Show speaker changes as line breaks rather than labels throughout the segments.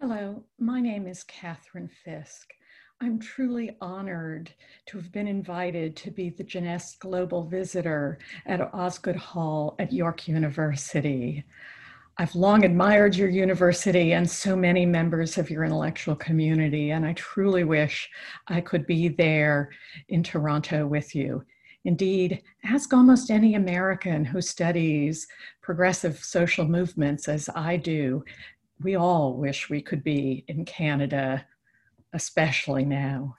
Hello, my name is Catherine Fisk. I'm truly honored to have been invited to be the Jeunesse Global Visitor at Osgoode Hall at York University. I've long admired your university and so many members of your intellectual community, and I truly wish I could be there in Toronto with you. Indeed, ask almost any American who studies progressive social movements as I do, we all wish we could be in Canada, especially now.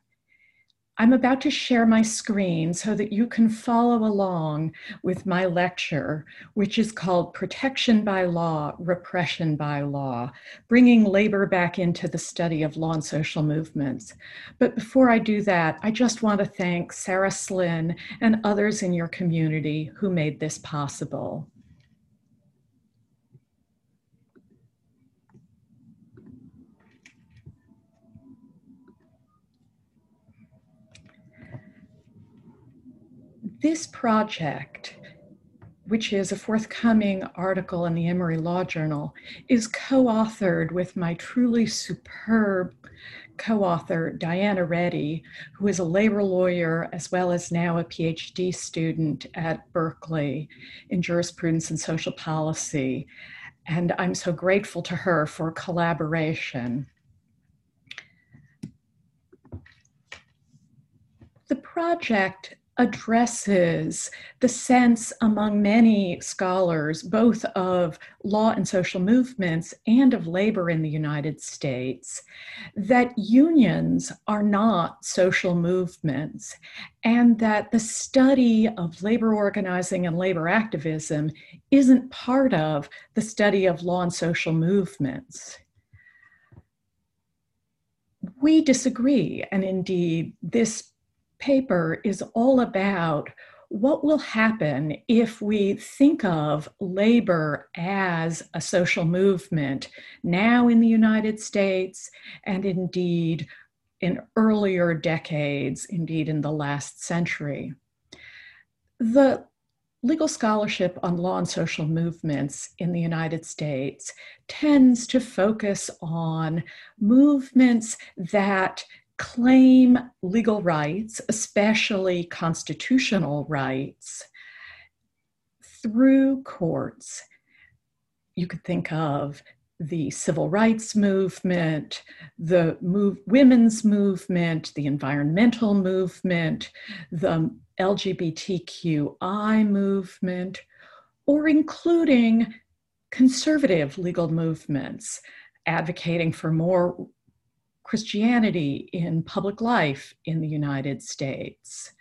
I'm about to share my screen so that you can follow along with my lecture, which is called Protection by Law, Repression by Law, bringing labor back into the study of law and social movements. But before I do that, I just want to thank Sara Slinn and others in your community who made this possible. This project, which is a forthcoming article in the Emory Law Journal, is co authored with my truly superb co author, Diana Reddy, who is a labor lawyer as well as now a PhD student at Berkeley in jurisprudence and social policy. And I'm so grateful to her for collaboration. The project addresses the sense among many scholars, both of law and social movements and of labor in the United States, that unions are not social movements, and that the study of labor organizing and labor activism isn't part of the study of law and social movements. We disagree, and indeed, this paper is all about what will happen if we think of labor as a social movement now in the United States and indeed in earlier decades, indeed in the last century. The legal scholarship on law and social movements in the United States tends to focus on movements that claim legal rights, especially constitutional rights, through courts. You could think of the civil rights movement, the move, women's movement, the environmental movement, the LGBTQI movement, or including conservative legal movements advocating for more Christianity in public life in the United States.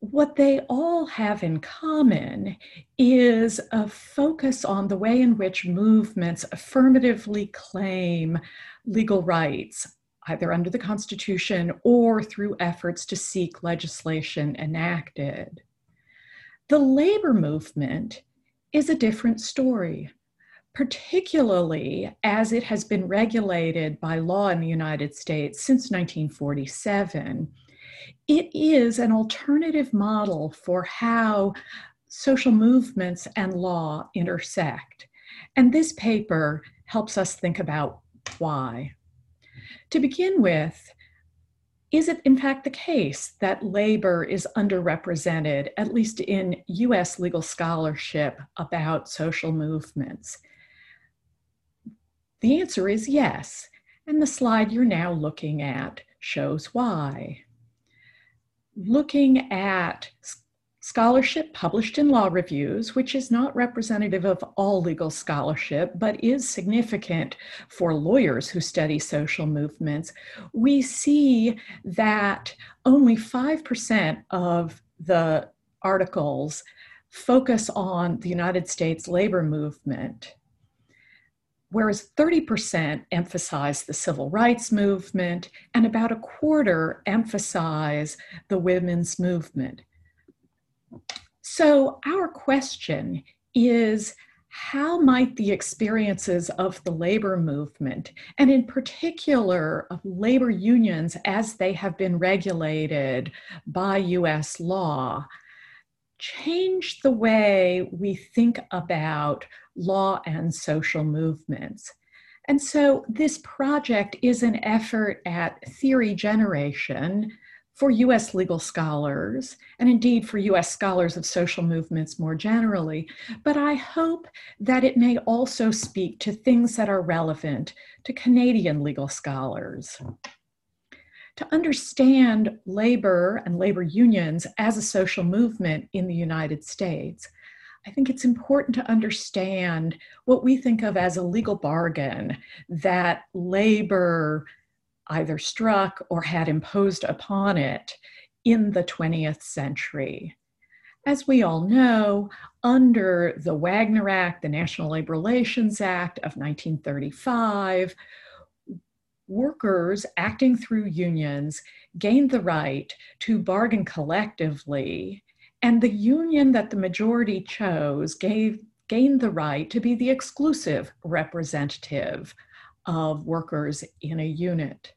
What they all have in common is a focus on the way in which movements affirmatively claim legal rights, either under the Constitution or through efforts to seek legislation enacted. The labor movement is a different story particularly as it has been regulated by law in the United States since 1947. It is an alternative model for how social movements and law intersect. And this paper helps us think about why. To begin with, is it in fact the case that labor is underrepresented, at least in US legal scholarship about social movements? The answer is yes, and the slide you're now looking at shows why. Looking at scholarship published in law reviews, which is not representative of all legal scholarship, but is significant for lawyers who study social movements, we see that only 5% of the articles focus on the United States labor movement whereas 30% emphasize the civil rights movement and about a quarter emphasize the women's movement. So, our question is how might the experiences of the labor movement, and in particular of labor unions as they have been regulated by US law, change the way we think about law and social movements. And so this project is an effort at theory generation for US legal scholars, and indeed for US scholars of social movements more generally. But I hope that it may also speak to things that are relevant to Canadian legal scholars. To understand labor and labor unions as a social movement in the United States, I think it's important to understand what we think of as a legal bargain that labor either struck or had imposed upon it in the 20th century. As we all know, under the Wagner Act, the National Labor Relations Act of 1935, workers acting through unions gained the right to bargain collectively and the union that the majority chose gave, gained the right to be the exclusive representative of workers in a unit.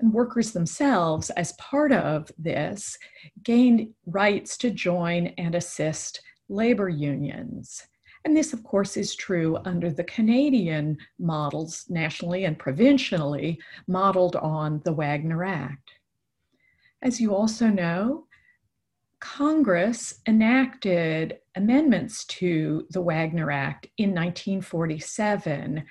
And workers themselves, as part of this, gained rights to join and assist labor unions. And this, of course, is true under the Canadian models, nationally and provincially, modeled on the Wagner Act. As you also know, Congress enacted amendments to the Wagner Act in 1947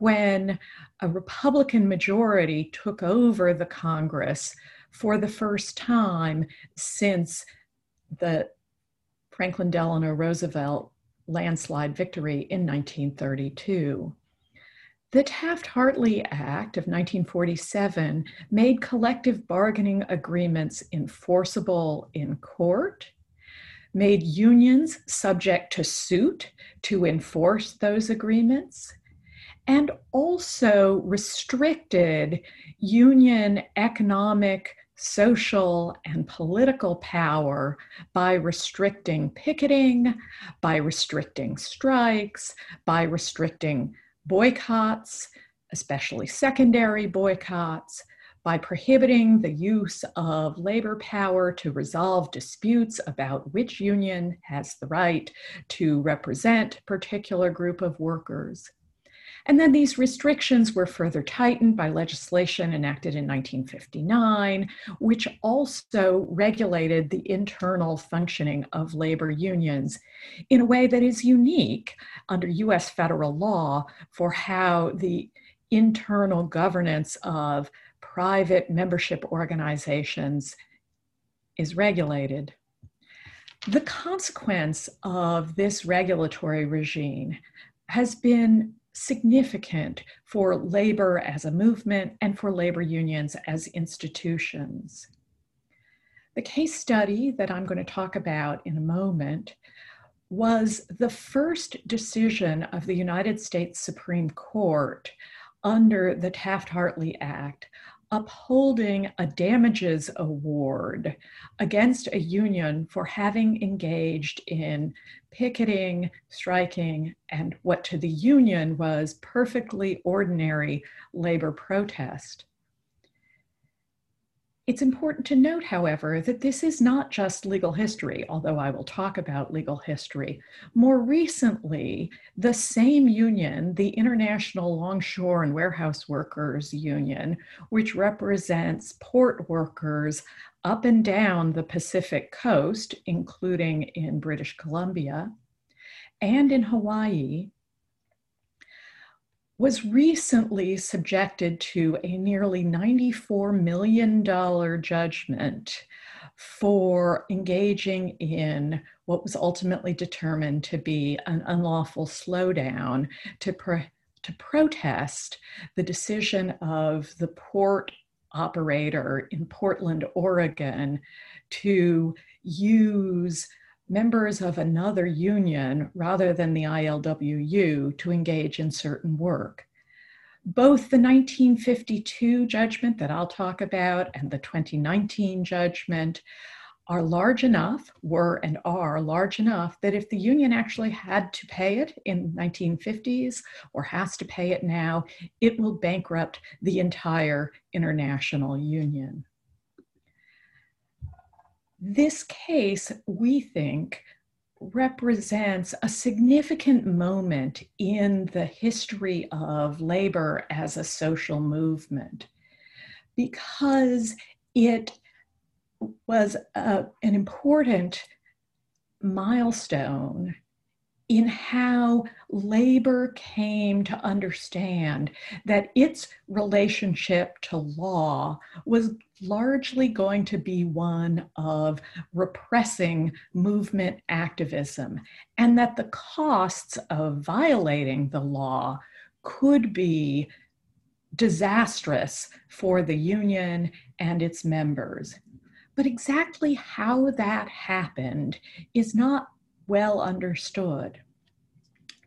when a Republican majority took over the Congress for the first time since the Franklin Delano Roosevelt landslide victory in 1932. The Taft Hartley Act of 1947 made collective bargaining agreements enforceable in court, made unions subject to suit to enforce those agreements, and also restricted union economic, social, and political power by restricting picketing, by restricting strikes, by restricting boycotts, especially secondary boycotts, by prohibiting the use of labor power to resolve disputes about which union has the right to represent particular group of workers. And then these restrictions were further tightened by legislation enacted in 1959, which also regulated the internal functioning of labor unions in a way that is unique under US federal law for how the internal governance of private membership organizations is regulated. The consequence of this regulatory regime has been significant for labor as a movement and for labor unions as institutions. The case study that I'm going to talk about in a moment was the first decision of the United States Supreme Court under the Taft Hartley Act upholding a damages award against a union for having engaged in picketing, striking, and what to the union was perfectly ordinary labor protest. It's important to note, however, that this is not just legal history, although I will talk about legal history. More recently, the same union, the International Longshore and Warehouse Workers Union, which represents port workers up and down the Pacific coast, including in British Columbia and in Hawaii, was recently subjected to a nearly $94 million judgment for engaging in what was ultimately determined to be an unlawful slowdown to, pro- to protest the decision of the port operator in Portland, Oregon, to use members of another union rather than the ILWU to engage in certain work. Both the 1952 judgment that I'll talk about and the 2019 judgment are large enough, were and are large enough that if the union actually had to pay it in 1950s or has to pay it now, it will bankrupt the entire international union. This case, we think, represents a significant moment in the history of labor as a social movement because it was uh, an important milestone in how labor came to understand that its relationship to law was largely going to be one of repressing movement activism, and that the costs of violating the law could be disastrous for the union and its members. But exactly how that happened is not well understood.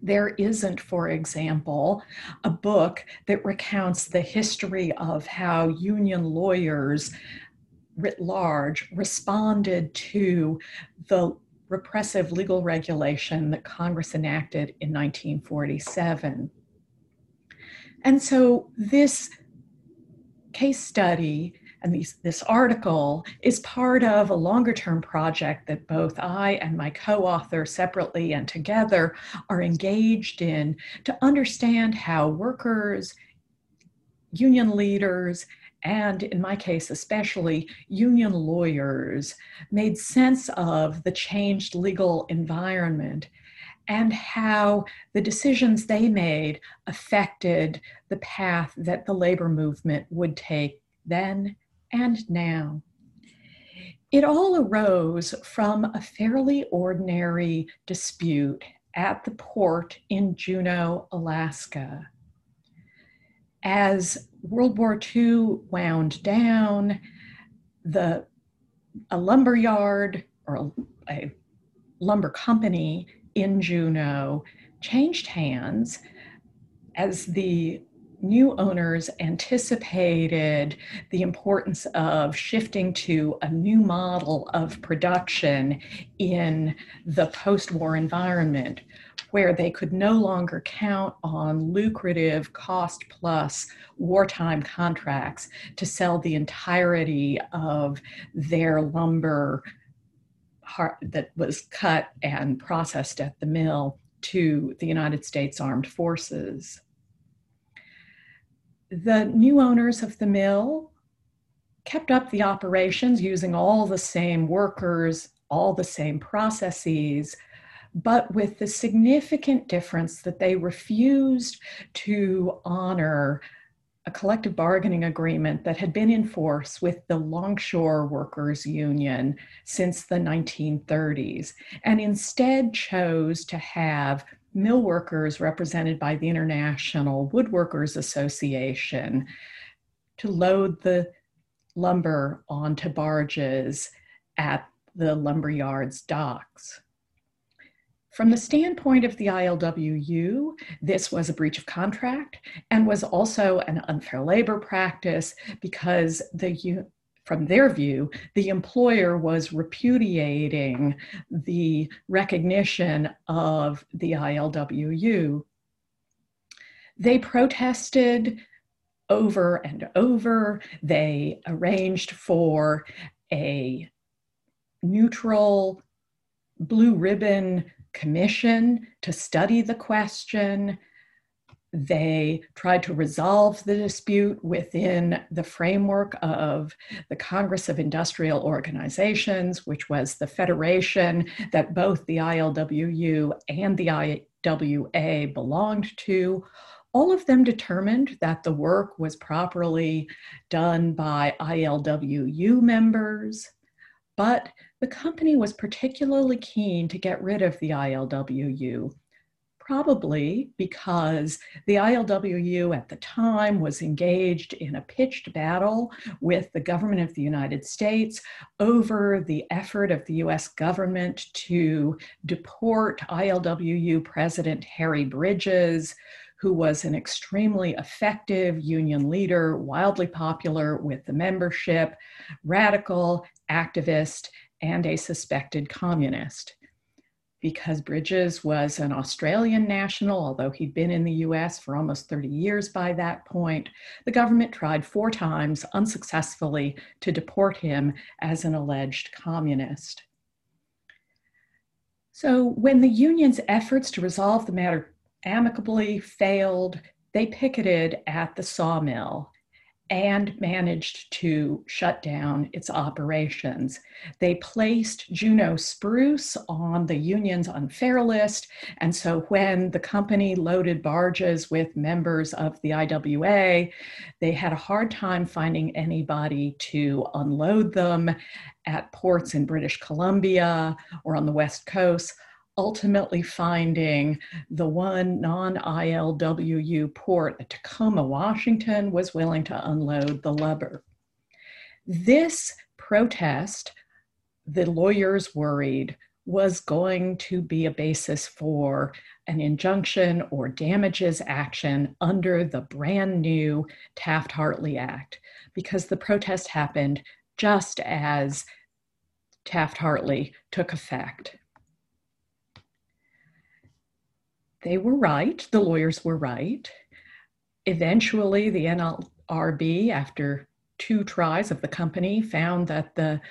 There isn't, for example, a book that recounts the history of how union lawyers writ large responded to the repressive legal regulation that Congress enacted in 1947. And so this case study and these, this article is part of a longer term project that both I and my co author, separately and together, are engaged in to understand how workers, union leaders, and in my case, especially union lawyers, made sense of the changed legal environment and how the decisions they made affected the path that the labor movement would take then and now. It all arose from a fairly ordinary dispute at the port in Juneau, Alaska. As World War II wound down, the a lumber yard or a lumber company in Juneau changed hands as the new owners anticipated the importance of shifting to a new model of production in the post war environment where they could no longer count on lucrative cost plus wartime contracts to sell the entirety of their lumber that was cut and processed at the mill to the United States Armed Forces the new owners of the mill kept up the operations using all the same workers, all the same processes, but with the significant difference that they refused to honor a collective bargaining agreement that had been in force with the Longshore Workers Union since the 1930s, and instead chose to have mill workers represented by the International Woodworkers Association to load the lumber onto barges at the lumberyard's docks. From the standpoint of the ILWU, this was a breach of contract and was also an unfair labor practice because the from their view, the employer was repudiating the recognition of the ILWU. They protested over and over. They arranged for a neutral blue ribbon commission to study the question. They tried to resolve the dispute within the framework of the Congress of Industrial Organizations, which was the federation that both the ILWU and the IWA belonged to. All of them determined that the work was properly done by ILWU members, but the company was particularly keen to get rid of the ILWU probably because the ILWU at the time was engaged in a pitched battle with the government of the United States over the effort of the US government to deport ILWU President Harry Bridges. Who was an extremely effective union leader, wildly popular with the membership, radical, activist, and a suspected communist because Bridges was an Australian national, although he'd been in the US for almost 30 years by that point. The government tried four times unsuccessfully to deport him as an alleged communist. So, when the union's efforts to resolve the matter amicably failed, they picketed at the sawmill and managed to shut down its operations. They placed Juneau spruce on the union's unfair list, and so when the company loaded barges with members of the IWA, they had a hard time finding anybody to unload them at ports in British Columbia or on the West Coast ultimately finding the one non ILWU port at Tacoma, Washington, was willing to unload the lubber. This protest, the lawyers worried, was going to be a basis for an injunction or damages action under the brand new Taft Hartley Act, because the protest happened just as Taft Hartley took effect they were right, the lawyers were right. Eventually, the NLRB, after two tries of the company, found that the,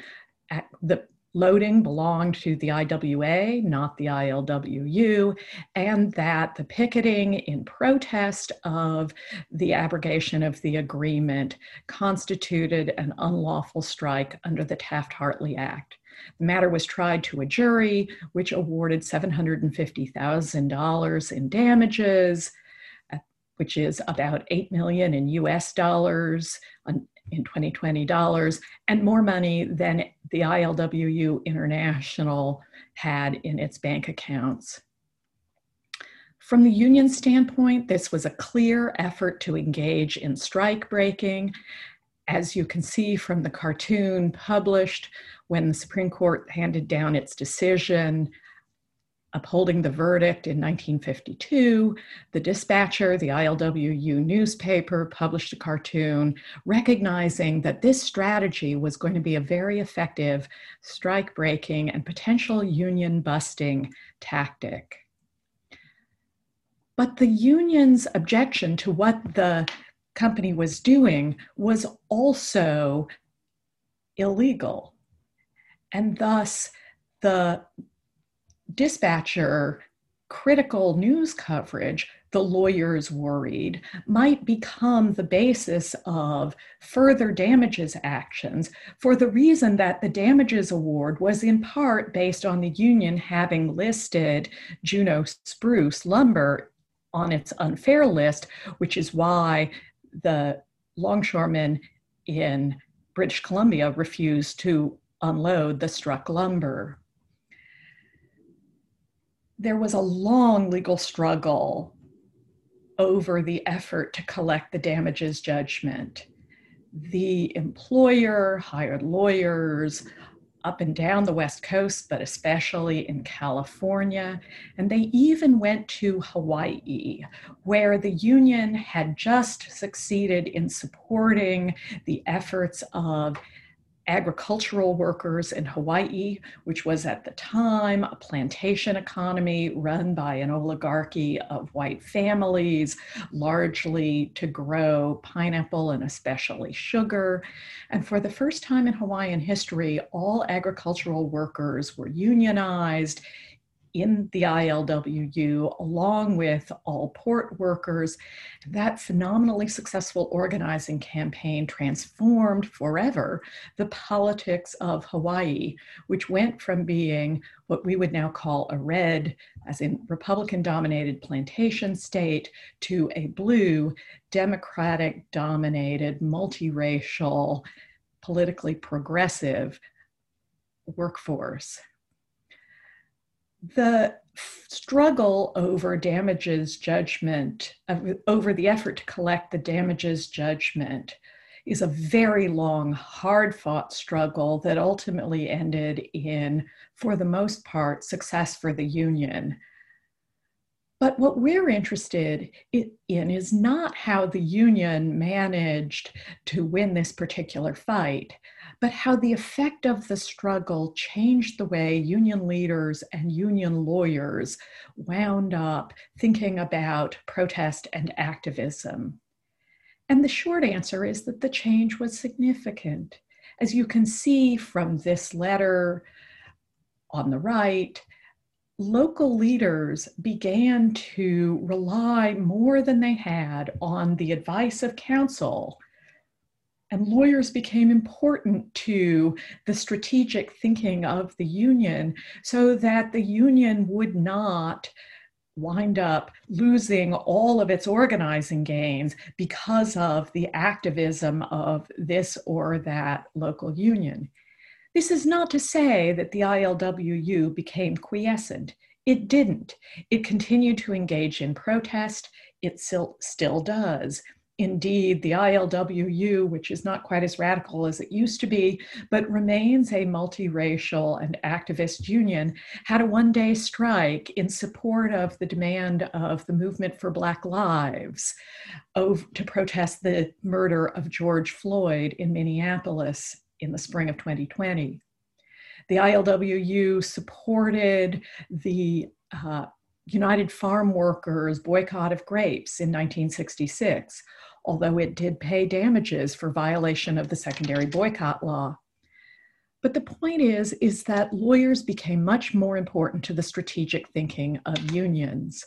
the loading belonged to the IWA, not the ILWU, and that the picketing in protest of the abrogation of the agreement constituted an unlawful strike under the Taft Hartley Act. The matter was tried to a jury, which awarded $750,000 in damages, which is about 8 million in US dollars in 2020 dollars, and more money than the ILWU International had in its bank accounts. From the union standpoint, this was a clear effort to engage in strike breaking. As you can see from the cartoon published, when the Supreme Court handed down its decision upholding the verdict in 1952, the dispatcher, the ILWU newspaper, published a cartoon recognizing that this strategy was going to be a very effective strike breaking and potential union busting tactic. But the union's objection to what the company was doing was also illegal. And thus, the dispatcher critical news coverage, the lawyers worried, might become the basis of further damages actions for the reason that the damages award was in part based on the union having listed Juneau spruce lumber on its unfair list, which is why the longshoremen in British Columbia refused to unload the struck lumber. There was a long legal struggle over the effort to collect the damages judgment. The employer hired lawyers up and down the West Coast, but especially in California. And they even went to Hawaii, where the union had just succeeded in supporting the efforts of agricultural workers in Hawaii, which was at the time a plantation economy run by an oligarchy of white families, largely to grow pineapple and especially sugar. And for the first time in Hawaiian history, all agricultural workers were unionized in the ILWU, along with all port workers. That phenomenally successful organizing campaign transformed forever the politics of Hawaii, which went from being what we would now call a red, as in Republican dominated plantation state, to a blue, Democratic dominated, multiracial, politically progressive workforce the struggle over damages judgment, over the effort to collect the damages judgment, is a very long, hard fought struggle that ultimately ended in, for the most part, success for the union. But what we're interested in is not how the union managed to win this particular fight, but how the effect of the struggle changed the way union leaders and union lawyers wound up thinking about protest and activism. And the short answer is that the change was significant. As you can see from this letter on the right, local leaders began to rely more than they had on the advice of counsel. And lawyers became important to the strategic thinking of the union so that the union would not wind up losing all of its organizing gains because of the activism of this or that local union. This is not to say that the ILWU became quiescent. It didn't. It continued to engage in protest. It still, still does. Indeed, the ILWU, which is not quite as radical as it used to be, but remains a multiracial and activist union, had a one day strike in support of the demand of the movement for Black Lives to protest the murder of George Floyd in Minneapolis in the spring of 2020. The ILWU supported the uh, United Farm Workers boycott of grapes in 1966, although it did pay damages for violation of the secondary boycott law. But the point is, is that lawyers became much more important to the strategic thinking of unions.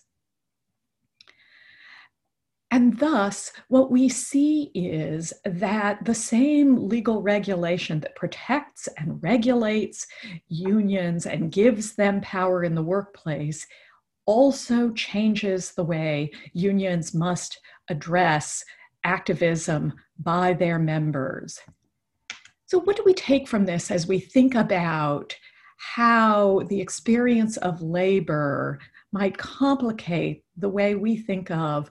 And thus, what we see is that the same legal regulation that protects and regulates unions and gives them power in the workplace also changes the way unions must address activism by their members. So, what do we take from this as we think about how the experience of labor might complicate the way we think of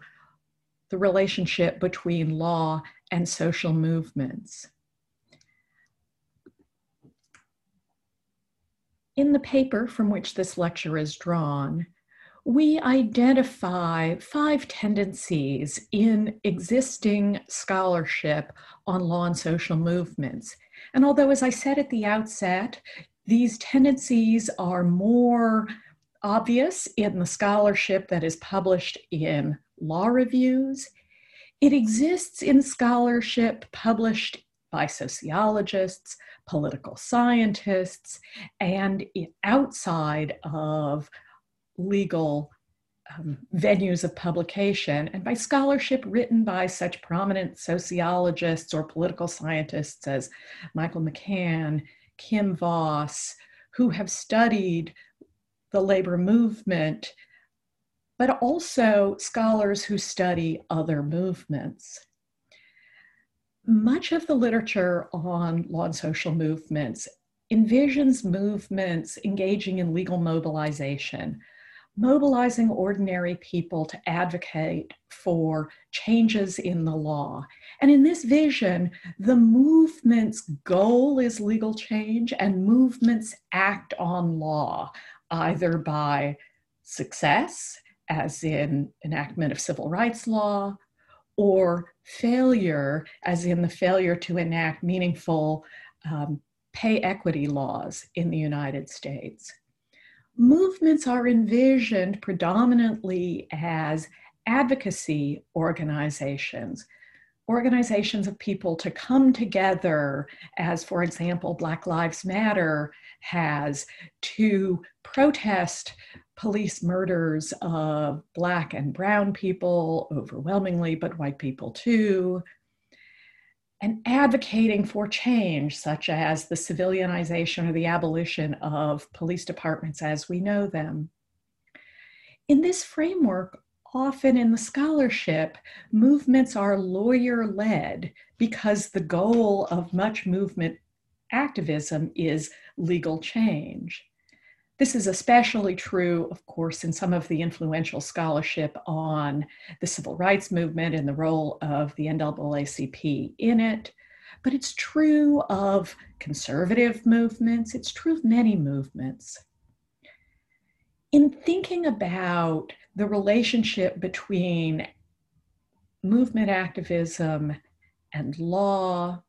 the relationship between law and social movements. In the paper from which this lecture is drawn, we identify five tendencies in existing scholarship on law and social movements. And although, as I said at the outset, these tendencies are more obvious in the scholarship that is published in law reviews. It exists in scholarship published by sociologists, political scientists, and outside of legal um, venues of publication, and by scholarship written by such prominent sociologists or political scientists as Michael McCann, Kim Voss, who have studied the labor movement but also scholars who study other movements. Much of the literature on law and social movements envisions movements engaging in legal mobilization, mobilizing ordinary people to advocate for changes in the law. And in this vision, the movement's goal is legal change, and movements act on law either by success as in enactment of civil rights law, or failure, as in the failure to enact meaningful um, pay equity laws in the United States. Movements are envisioned predominantly as advocacy organizations, organizations of people to come together, as, for example, Black Lives Matter has, to protest police murders of Black and Brown people, overwhelmingly, but white people too, and advocating for change, such as the civilianization or the abolition of police departments as we know them. In this framework, often in the scholarship, movements are lawyer led because the goal of much movement activism is legal change. This is especially true, of course, in some of the influential scholarship on the civil rights movement and the role of the NAACP in it. But it's true of conservative movements, it's true of many movements. In thinking about the relationship between movement activism and law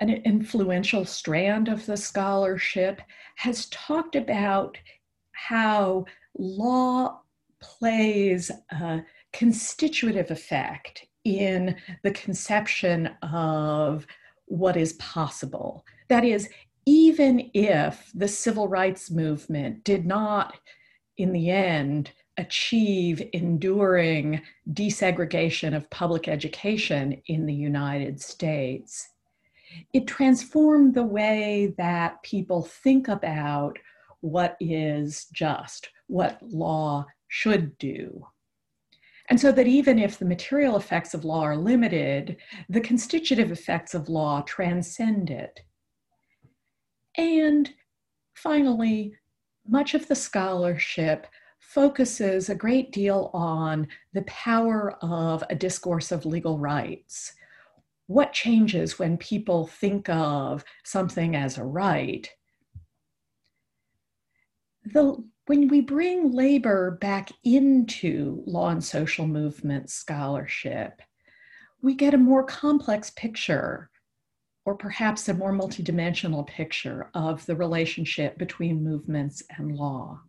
an influential strand of the scholarship, has talked about how law plays a constitutive effect in the conception of what is possible. That is, even if the civil rights movement did not, in the end, achieve enduring desegregation of public education in the United States, it transformed the way that people think about what is just, what law should do. And so that even if the material effects of law are limited, the constitutive effects of law transcend it. And finally, much of the scholarship focuses a great deal on the power of a discourse of legal rights. What changes when people think of something as a right? The, when we bring labor back into law and social movement scholarship, we get a more complex picture, or perhaps a more multidimensional picture of the relationship between movements and law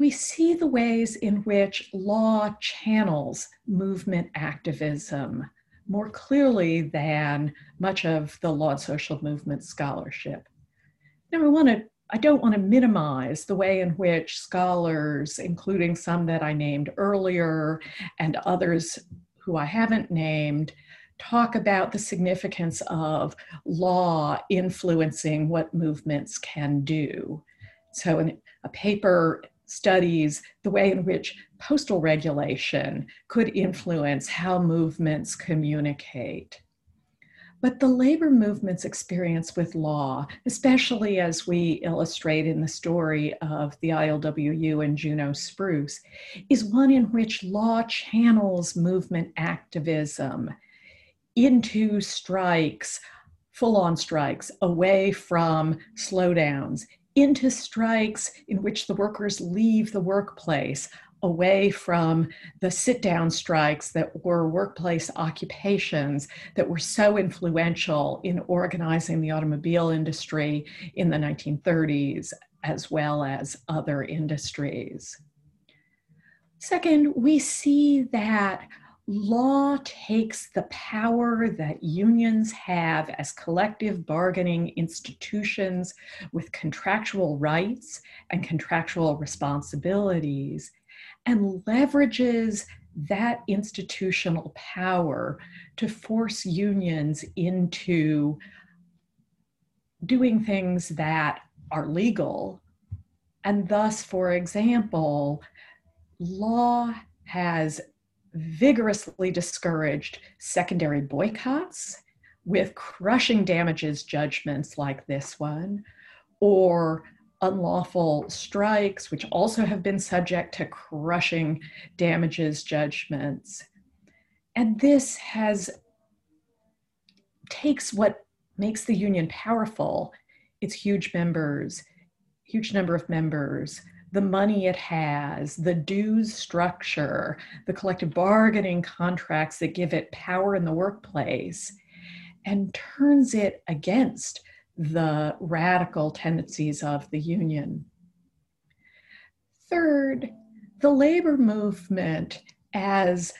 we see the ways in which law channels movement activism more clearly than much of the law and social movement scholarship. Now, I want to I don't want to minimize the way in which scholars, including some that I named earlier and others who I haven't named, talk about the significance of law influencing what movements can do. So, in a paper studies the way in which postal regulation could influence how movements communicate. But the labor movement's experience with law, especially as we illustrate in the story of the ILWU and Juneau Spruce, is one in which law channels movement activism into strikes, full on strikes, away from slowdowns, into strikes in which the workers leave the workplace away from the sit down strikes that were workplace occupations that were so influential in organizing the automobile industry in the 1930s, as well as other industries. Second, we see that law takes the power that unions have as collective bargaining institutions with contractual rights and contractual responsibilities and leverages that institutional power to force unions into doing things that are legal. And thus, for example, law has vigorously discouraged secondary boycotts with crushing damages judgments like this one, or unlawful strikes, which also have been subject to crushing damages judgments. And this has takes what makes the union powerful, its huge members, huge number of members, the money it has, the dues structure, the collective bargaining contracts that give it power in the workplace, and turns it against the radical tendencies of the union. Third, the labor movement as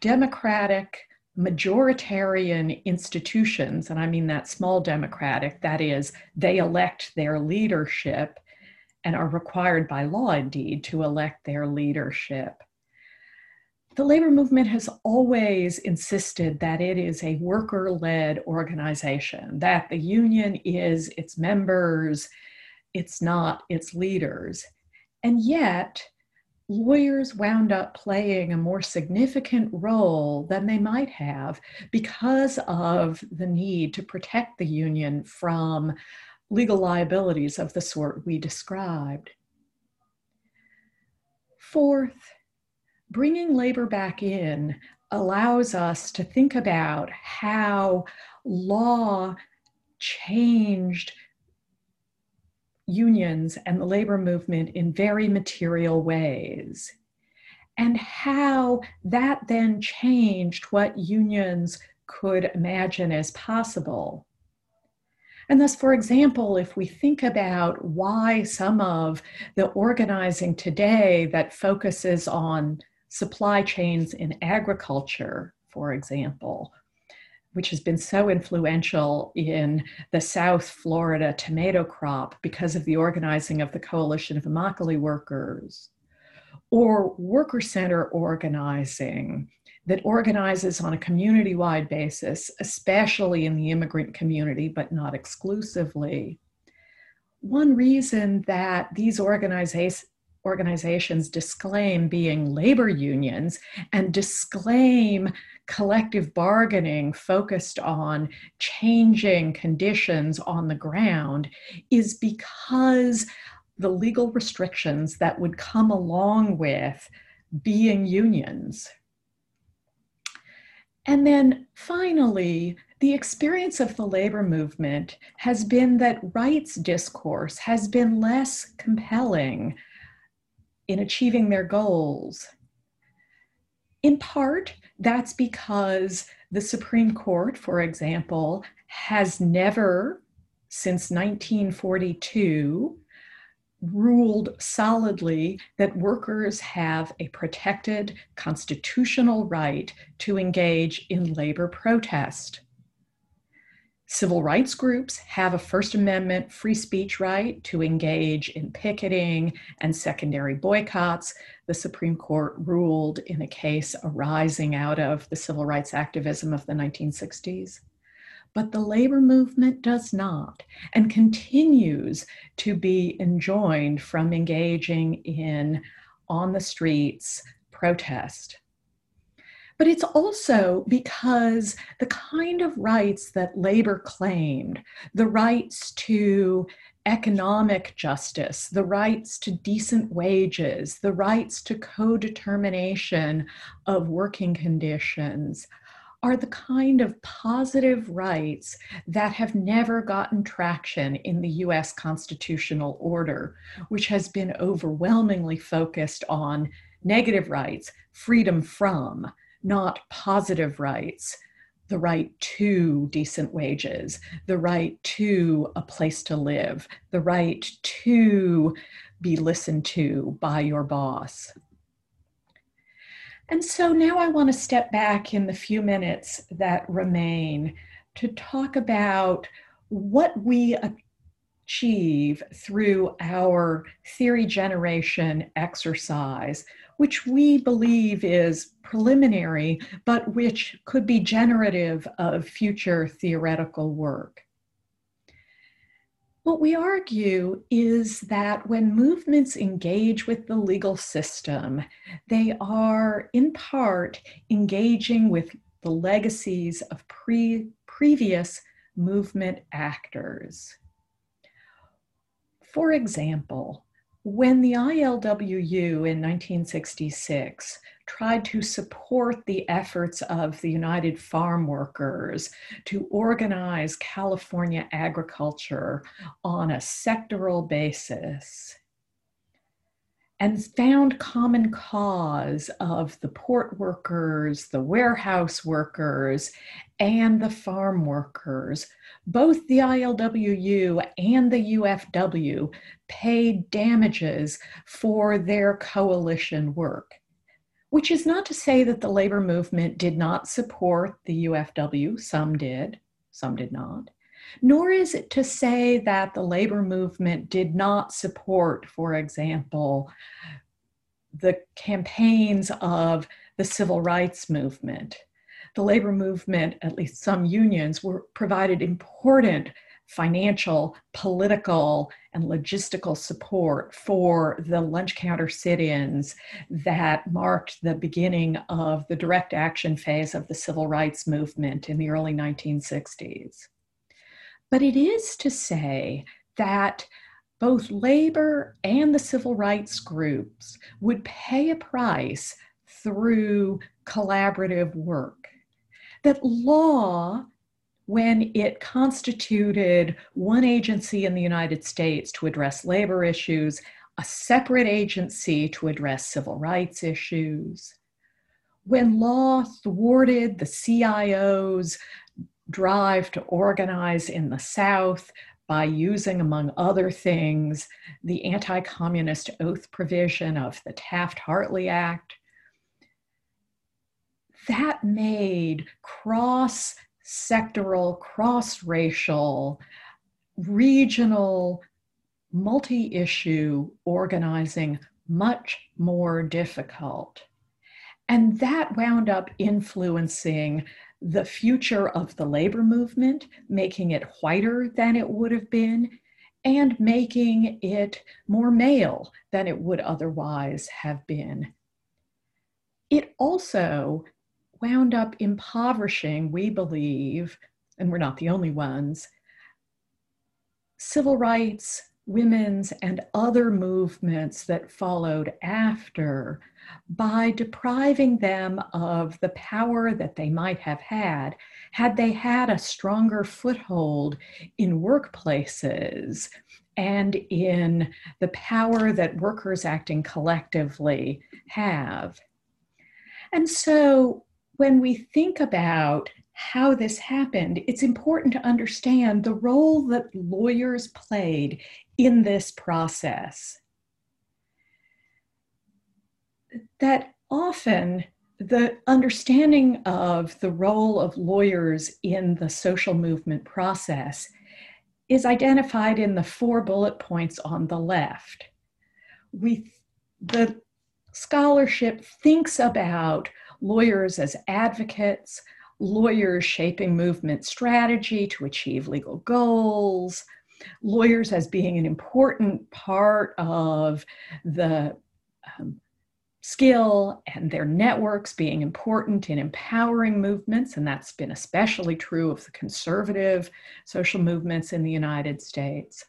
democratic, majoritarian institutions, and I mean that small democratic, that is, they elect their leadership and are required by law, indeed, to elect their leadership. The labor movement has always insisted that it is a worker led organization, that the union is its members, it's not its leaders. And yet, lawyers wound up playing a more significant role than they might have because of the need to protect the union from legal liabilities of the sort we described. Fourth, bringing labor back in allows us to think about how law changed unions and the labor movement in very material ways, and how that then changed what unions could imagine as possible. And thus, for example, if we think about why some of the organizing today that focuses on supply chains in agriculture, for example, which has been so influential in the South Florida tomato crop because of the organizing of the Coalition of Immokalee Workers, or worker center organizing that organizes on a community wide basis, especially in the immigrant community, but not exclusively. One reason that these organizations organizations disclaim being labor unions and disclaim collective bargaining focused on changing conditions on the ground is because the legal restrictions that would come along with being unions. And then finally, the experience of the labor movement has been that rights discourse has been less compelling in achieving their goals. In part, that's because the Supreme Court, for example, has never, since 1942, ruled solidly that workers have a protected constitutional right to engage in labor protest. Civil rights groups have a First Amendment free speech right to engage in picketing and secondary boycotts. The Supreme Court ruled in a case arising out of the civil rights activism of the 1960s. But the labor movement does not and continues to be enjoined from engaging in on the streets protest. But it's also because the kind of rights that labor claimed, the rights to economic justice, the rights to decent wages, the rights to co determination of working conditions, are the kind of positive rights that have never gotten traction in the US constitutional order, which has been overwhelmingly focused on negative rights, freedom from, not positive rights the right to decent wages, the right to a place to live, the right to be listened to by your boss. And so now I want to step back in the few minutes that remain to talk about what we achieve through our theory generation exercise, which we believe is preliminary, but which could be generative of future theoretical work. What we argue is that when movements engage with the legal system, they are in part engaging with the legacies of pre- previous movement actors. For example, when the ILWU in 1966 tried to support the efforts of the United Farm Workers to organize California agriculture on a sectoral basis, and found common cause of the port workers, the warehouse workers, and the farm workers. Both the ILWU and the UFW paid damages for their coalition work, which is not to say that the labor movement did not support the UFW. Some did, some did not nor is it to say that the labor movement did not support, for example, the campaigns of the civil rights movement. The labor movement, at least some unions, were provided important financial, political, and logistical support for the lunch counter sit ins that marked the beginning of the direct action phase of the civil rights movement in the early 1960s. But it is to say that both labor and the civil rights groups would pay a price through collaborative work. That law, when it constituted one agency in the United States to address labor issues, a separate agency to address civil rights issues, when law thwarted the CIO's drive to organize in the South by using, among other things, the anti communist oath provision of the Taft Hartley Act. That made cross sectoral, cross racial, regional, multi issue organizing much more difficult. And that wound up influencing the future of the labor movement, making it whiter than it would have been, and making it more male than it would otherwise have been. It also wound up impoverishing, we believe, and we're not the only ones, civil rights, women's, and other movements that followed after by depriving them of the power that they might have had had they had a stronger foothold in workplaces and in the power that workers acting collectively have. And so when we think about how this happened, it's important to understand the role that lawyers played in this process. That often the understanding of the role of lawyers in the social movement process is identified in the four bullet points on the left. We, the scholarship thinks about lawyers as advocates, lawyers shaping movement strategy to achieve legal goals, lawyers as being an important part of the um, skill and their networks being important in empowering movements, and that's been especially true of the conservative social movements in the United States.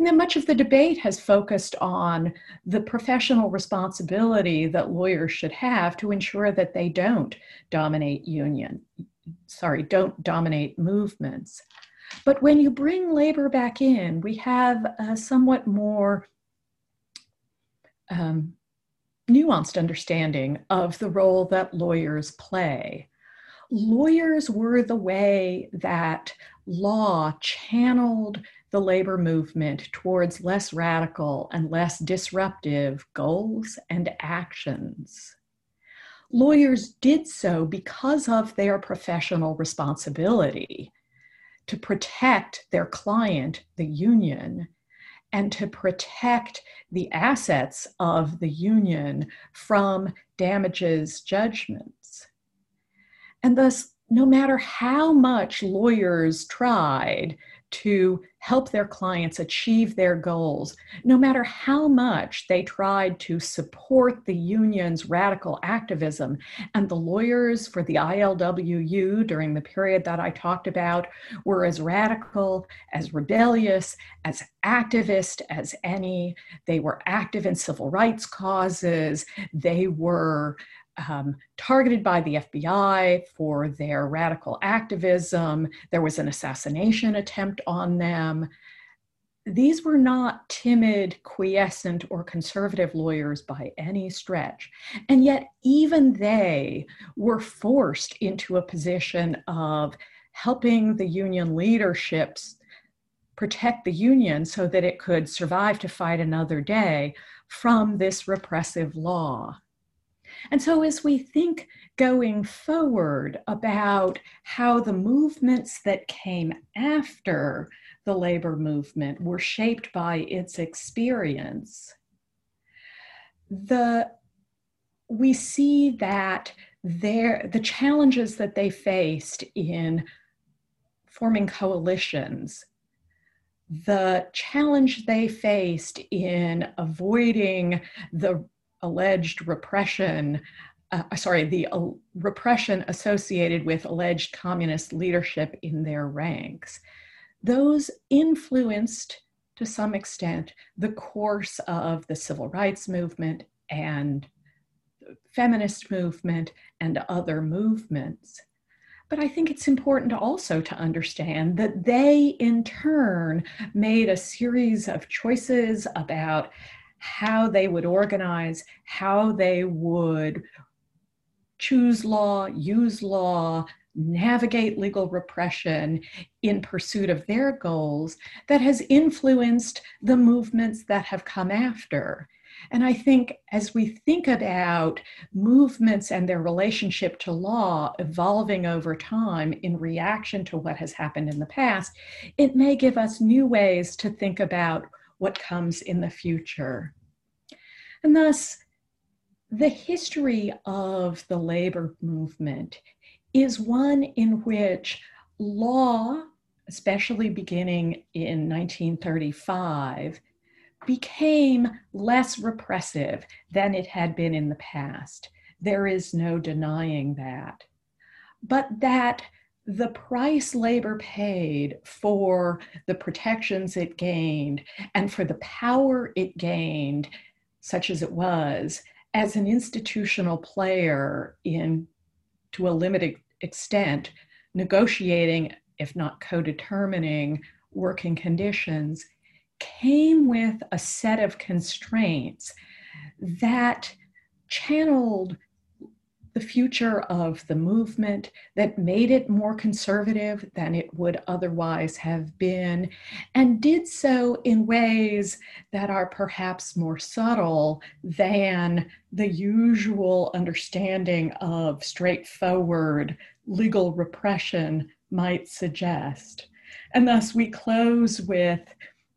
And then much of the debate has focused on the professional responsibility that lawyers should have to ensure that they don't dominate union, sorry, don't dominate movements. But when you bring labor back in, we have a somewhat more um, nuanced understanding of the role that lawyers play. Lawyers were the way that law channeled the labor movement towards less radical and less disruptive goals and actions. Lawyers did so because of their professional responsibility to protect their client, the union, and to protect the assets of the union from damages judgments. And thus, no matter how much lawyers tried to help their clients achieve their goals, no matter how much they tried to support the union's radical activism. And the lawyers for the ILWU during the period that I talked about were as radical, as rebellious, as activist as any. They were active in civil rights causes. They were um, targeted by the FBI for their radical activism. There was an assassination attempt on them. These were not timid, quiescent, or conservative lawyers by any stretch. And yet, even they were forced into a position of helping the union leaderships protect the union so that it could survive to fight another day from this repressive law. And so, as we think going forward about how the movements that came after the labor movement were shaped by its experience, the we see that there the challenges that they faced in forming coalitions the challenge they faced in avoiding the alleged repression, uh, sorry, the uh, repression associated with alleged communist leadership in their ranks. Those influenced to some extent the course of the civil rights movement and feminist movement and other movements. But I think it's important also to understand that they, in turn, made a series of choices about how they would organize, how they would choose law, use law, navigate legal repression in pursuit of their goals that has influenced the movements that have come after. And I think as we think about movements and their relationship to law evolving over time in reaction to what has happened in the past, it may give us new ways to think about what comes in the future. And thus, the history of the labor movement is one in which law, especially beginning in 1935, became less repressive than it had been in the past. There is no denying that. But that the price labor paid for the protections it gained and for the power it gained, such as it was, as an institutional player in, to a limited extent, negotiating, if not co determining, working conditions came with a set of constraints that channeled the future of the movement that made it more conservative than it would otherwise have been, and did so in ways that are perhaps more subtle than the usual understanding of straightforward legal repression might suggest. And thus, we close with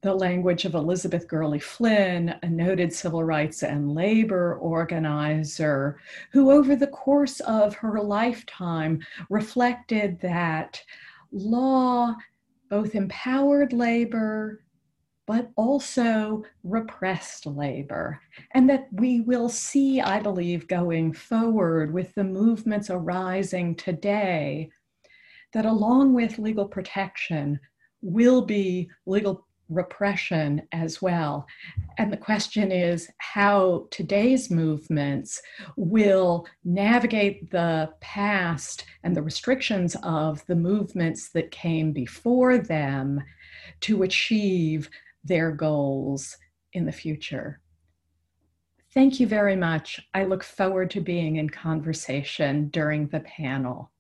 the language of Elizabeth Gurley Flynn, a noted civil rights and labor organizer, who over the course of her lifetime reflected that law both empowered labor but also repressed labor. And that we will see, I believe, going forward with the movements arising today, that along with legal protection will be legal repression as well. And the question is how today's movements will navigate the past and the restrictions of the movements that came before them to achieve their goals in the future. Thank you very much. I look forward to being in conversation during the panel.